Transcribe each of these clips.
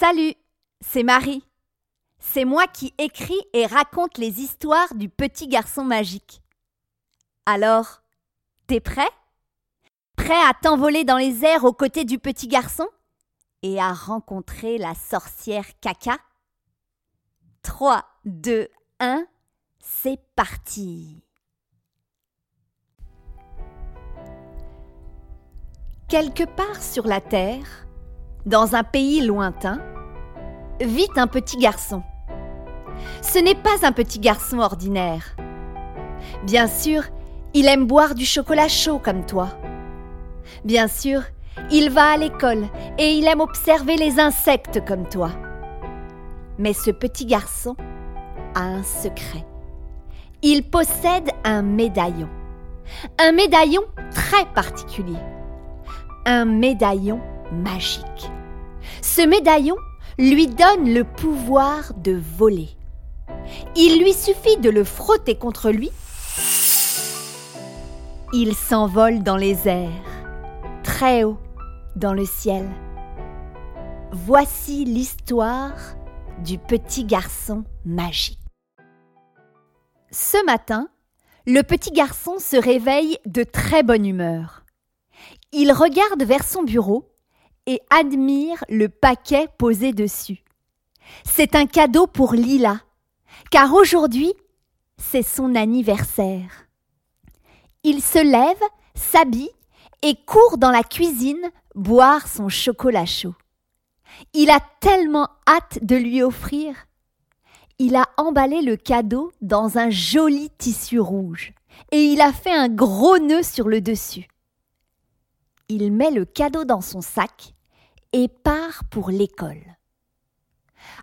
Salut, c'est Marie. C'est moi qui écris et raconte les histoires du petit garçon magique. Alors, t'es prêt? Prêt à t'envoler dans les airs aux côtés du petit garçon? Et à rencontrer la sorcière caca? 3, 2, 1, c'est parti Quelque part sur la Terre, dans un pays lointain, vit un petit garçon. Ce n'est pas un petit garçon ordinaire. Bien sûr, il aime boire du chocolat chaud comme toi. Bien sûr, il va à l'école et il aime observer les insectes comme toi. Mais ce petit garçon a un secret. Il possède un médaillon. Un médaillon très particulier. Un médaillon magique. Ce médaillon lui donne le pouvoir de voler. Il lui suffit de le frotter contre lui. Il s'envole dans les airs, très haut dans le ciel. Voici l'histoire du petit garçon magique. Ce matin, le petit garçon se réveille de très bonne humeur. Il regarde vers son bureau et admire le paquet posé dessus. C'est un cadeau pour Lila, car aujourd'hui, c'est son anniversaire. Il se lève, s'habille et court dans la cuisine boire son chocolat chaud. Il a tellement hâte de lui offrir. Il a emballé le cadeau dans un joli tissu rouge et il a fait un gros nœud sur le dessus. Il met le cadeau dans son sac et part pour l'école.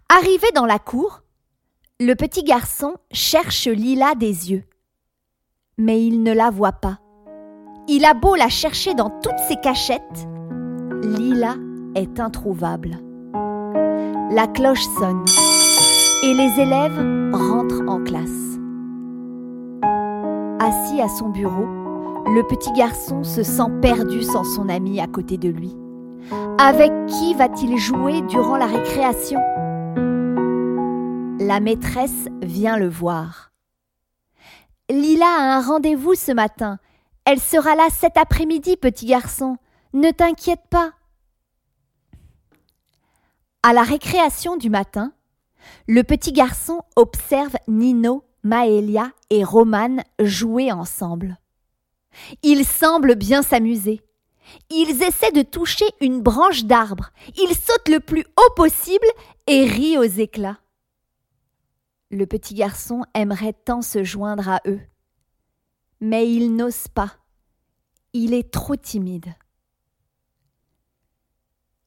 Arrivé dans la cour, le petit garçon cherche Lila des yeux. Mais il ne la voit pas. Il a beau la chercher dans toutes ses cachettes, Lila est introuvable. La cloche sonne et les élèves rentrent en classe. Assis à son bureau, le petit garçon se sent perdu sans son ami à côté de lui. Avec qui va-t-il jouer durant la récréation? La maîtresse vient le voir. Lila a un rendez-vous ce matin. Elle sera là cet après-midi, petit garçon. Ne t'inquiète pas. À la récréation du matin, le petit garçon observe Nino, Maëlia et Romane jouer ensemble. Ils semblent bien s'amuser. Ils essaient de toucher une branche d'arbre. Ils sautent le plus haut possible et rient aux éclats. Le petit garçon aimerait tant se joindre à eux. Mais il n'ose pas. Il est trop timide.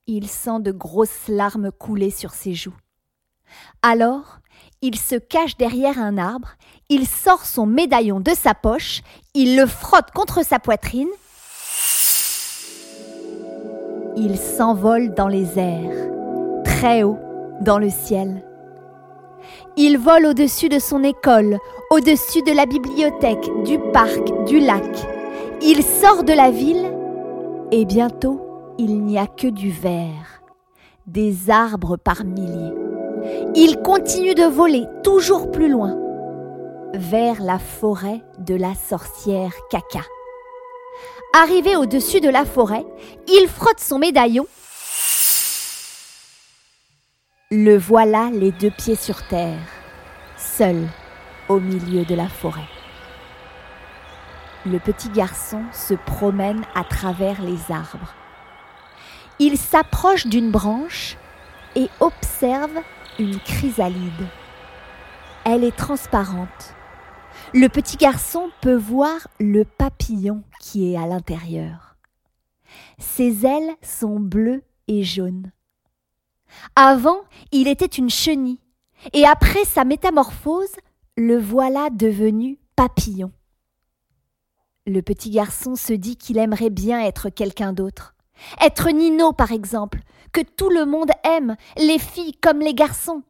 Il sent de grosses larmes couler sur ses joues. Alors, il se cache derrière un arbre, il sort son médaillon de sa poche, il le frotte contre sa poitrine il s'envole dans les airs, très haut dans le ciel. Il vole au-dessus de son école, au-dessus de la bibliothèque, du parc, du lac. Il sort de la ville et bientôt il n'y a que du vert, des arbres par milliers. Il continue de voler toujours plus loin, vers la forêt de la sorcière Caca. Arrivé au-dessus de la forêt, il frotte son médaillon. Le voilà les deux pieds sur terre, seul au milieu de la forêt. Le petit garçon se promène à travers les arbres. Il s'approche d'une branche et observe une chrysalide. Elle est transparente le petit garçon peut voir le papillon qui est à l'intérieur. Ses ailes sont bleues et jaunes. Avant, il était une chenille, et après sa métamorphose, le voilà devenu papillon. Le petit garçon se dit qu'il aimerait bien être quelqu'un d'autre. Être Nino, par exemple, que tout le monde aime, les filles comme les garçons.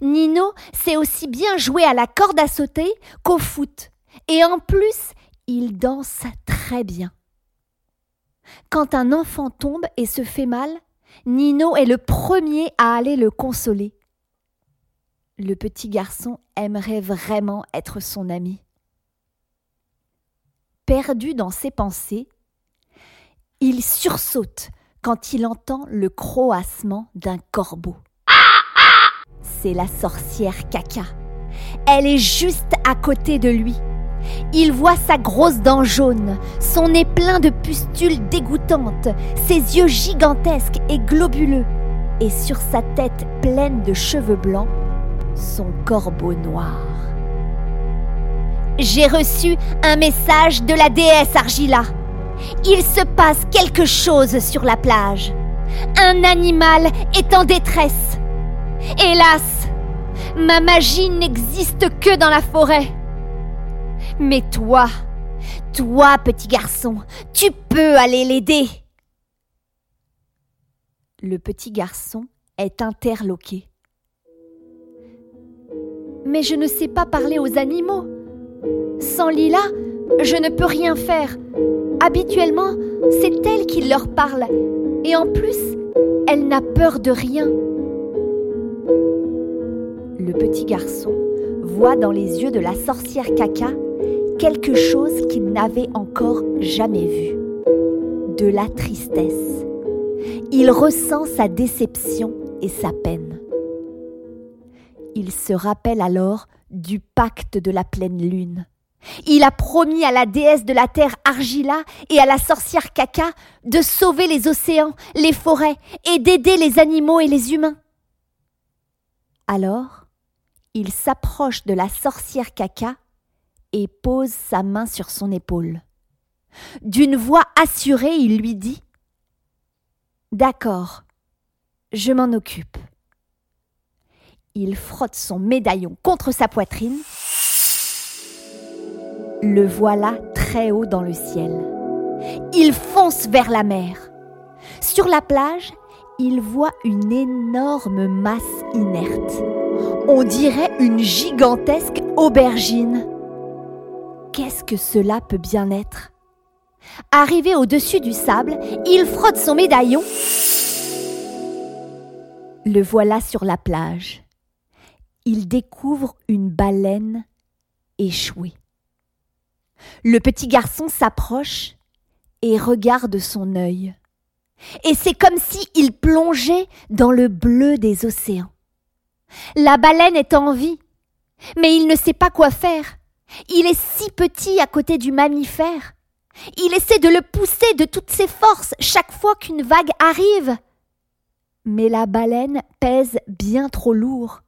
Nino sait aussi bien jouer à la corde à sauter qu'au foot. Et en plus, il danse très bien. Quand un enfant tombe et se fait mal, Nino est le premier à aller le consoler. Le petit garçon aimerait vraiment être son ami. Perdu dans ses pensées, il sursaute quand il entend le croassement d'un corbeau. La sorcière Caca. Elle est juste à côté de lui. Il voit sa grosse dent jaune, son nez plein de pustules dégoûtantes, ses yeux gigantesques et globuleux, et sur sa tête pleine de cheveux blancs, son corbeau noir. J'ai reçu un message de la déesse Argila. Il se passe quelque chose sur la plage. Un animal est en détresse. Hélas, ma magie n'existe que dans la forêt. Mais toi, toi, petit garçon, tu peux aller l'aider. Le petit garçon est interloqué. Mais je ne sais pas parler aux animaux. Sans Lila, je ne peux rien faire. Habituellement, c'est elle qui leur parle. Et en plus, elle n'a peur de rien. Le petit garçon voit dans les yeux de la sorcière caca quelque chose qu'il n'avait encore jamais vu. De la tristesse. Il ressent sa déception et sa peine. Il se rappelle alors du pacte de la pleine lune. Il a promis à la déesse de la terre Argila et à la sorcière Caca de sauver les océans, les forêts et d'aider les animaux et les humains. Alors, il s'approche de la sorcière Caca et pose sa main sur son épaule. D'une voix assurée, il lui dit D'accord, je m'en occupe. Il frotte son médaillon contre sa poitrine. Le voilà très haut dans le ciel. Il fonce vers la mer. Sur la plage, il voit une énorme masse inerte. On dirait une gigantesque aubergine. Qu'est-ce que cela peut bien être? Arrivé au-dessus du sable, il frotte son médaillon. Le voilà sur la plage. Il découvre une baleine échouée. Le petit garçon s'approche et regarde son œil. Et c'est comme si il plongeait dans le bleu des océans. La baleine est en vie, mais il ne sait pas quoi faire. Il est si petit à côté du mammifère. Il essaie de le pousser de toutes ses forces chaque fois qu'une vague arrive. Mais la baleine pèse bien trop lourd.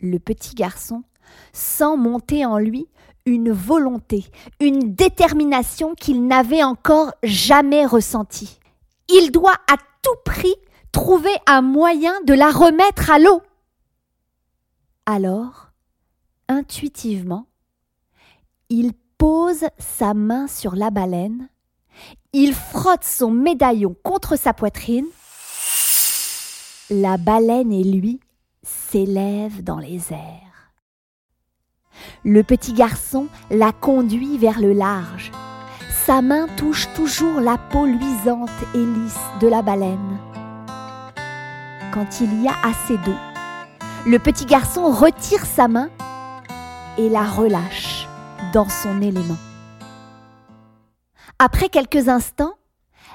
Le petit garçon sent monter en lui une volonté, une détermination qu'il n'avait encore jamais ressentie. Il doit à tout prix trouver un moyen de la remettre à l'eau. Alors, intuitivement, il pose sa main sur la baleine, il frotte son médaillon contre sa poitrine, la baleine et lui s'élèvent dans les airs. Le petit garçon la conduit vers le large. Sa main touche toujours la peau luisante et lisse de la baleine. Quand il y a assez d'eau, le petit garçon retire sa main et la relâche dans son élément. Après quelques instants,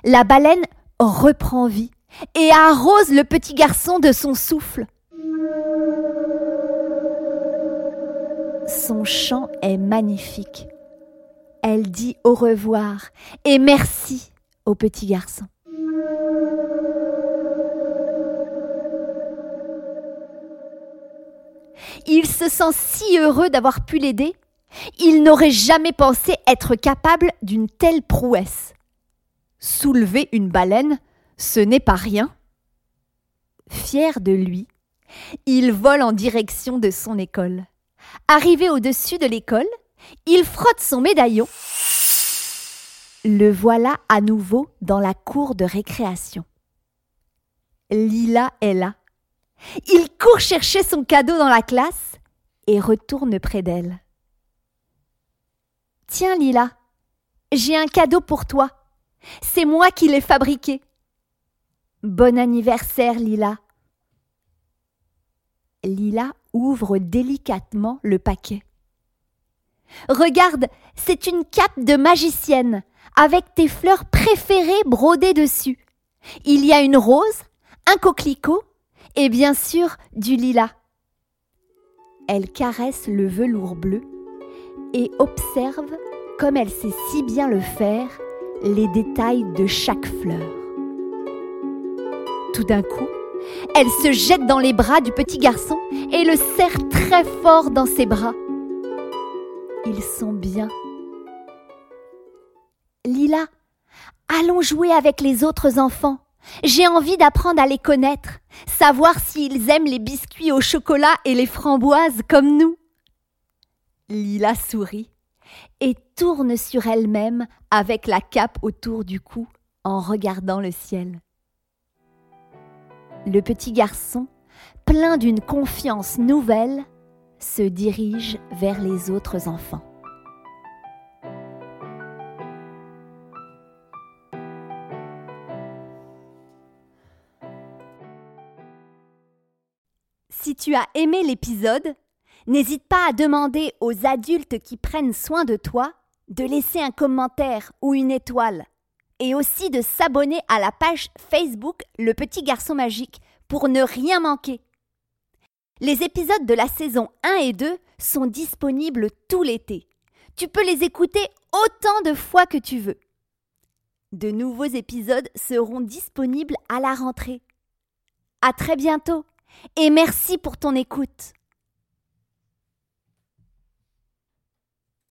la baleine reprend vie et arrose le petit garçon de son souffle. Son chant est magnifique. Elle dit au revoir et merci au petit garçon. Il se sent si heureux d'avoir pu l'aider. Il n'aurait jamais pensé être capable d'une telle prouesse. Soulever une baleine, ce n'est pas rien. Fier de lui, il vole en direction de son école. Arrivé au-dessus de l'école, il frotte son médaillon. Le voilà à nouveau dans la cour de récréation. Lila est là. Il court chercher son cadeau dans la classe et retourne près d'elle. Tiens, Lila, j'ai un cadeau pour toi. C'est moi qui l'ai fabriqué. Bon anniversaire, Lila. Lila ouvre délicatement le paquet. Regarde, c'est une cape de magicienne, avec tes fleurs préférées brodées dessus. Il y a une rose, un coquelicot et bien sûr du lilas. Elle caresse le velours bleu et observe, comme elle sait si bien le faire, les détails de chaque fleur. Tout d'un coup, elle se jette dans les bras du petit garçon et le serre très fort dans ses bras. Ils sont bien. Lila, allons jouer avec les autres enfants. J'ai envie d'apprendre à les connaître, savoir s'ils aiment les biscuits au chocolat et les framboises comme nous. Lila sourit et tourne sur elle-même avec la cape autour du cou en regardant le ciel. Le petit garçon, plein d'une confiance nouvelle, se dirige vers les autres enfants. Si tu as aimé l'épisode, n'hésite pas à demander aux adultes qui prennent soin de toi de laisser un commentaire ou une étoile et aussi de s'abonner à la page Facebook Le Petit Garçon Magique pour ne rien manquer. Les épisodes de la saison 1 et 2 sont disponibles tout l'été. Tu peux les écouter autant de fois que tu veux. De nouveaux épisodes seront disponibles à la rentrée. À très bientôt et merci pour ton écoute.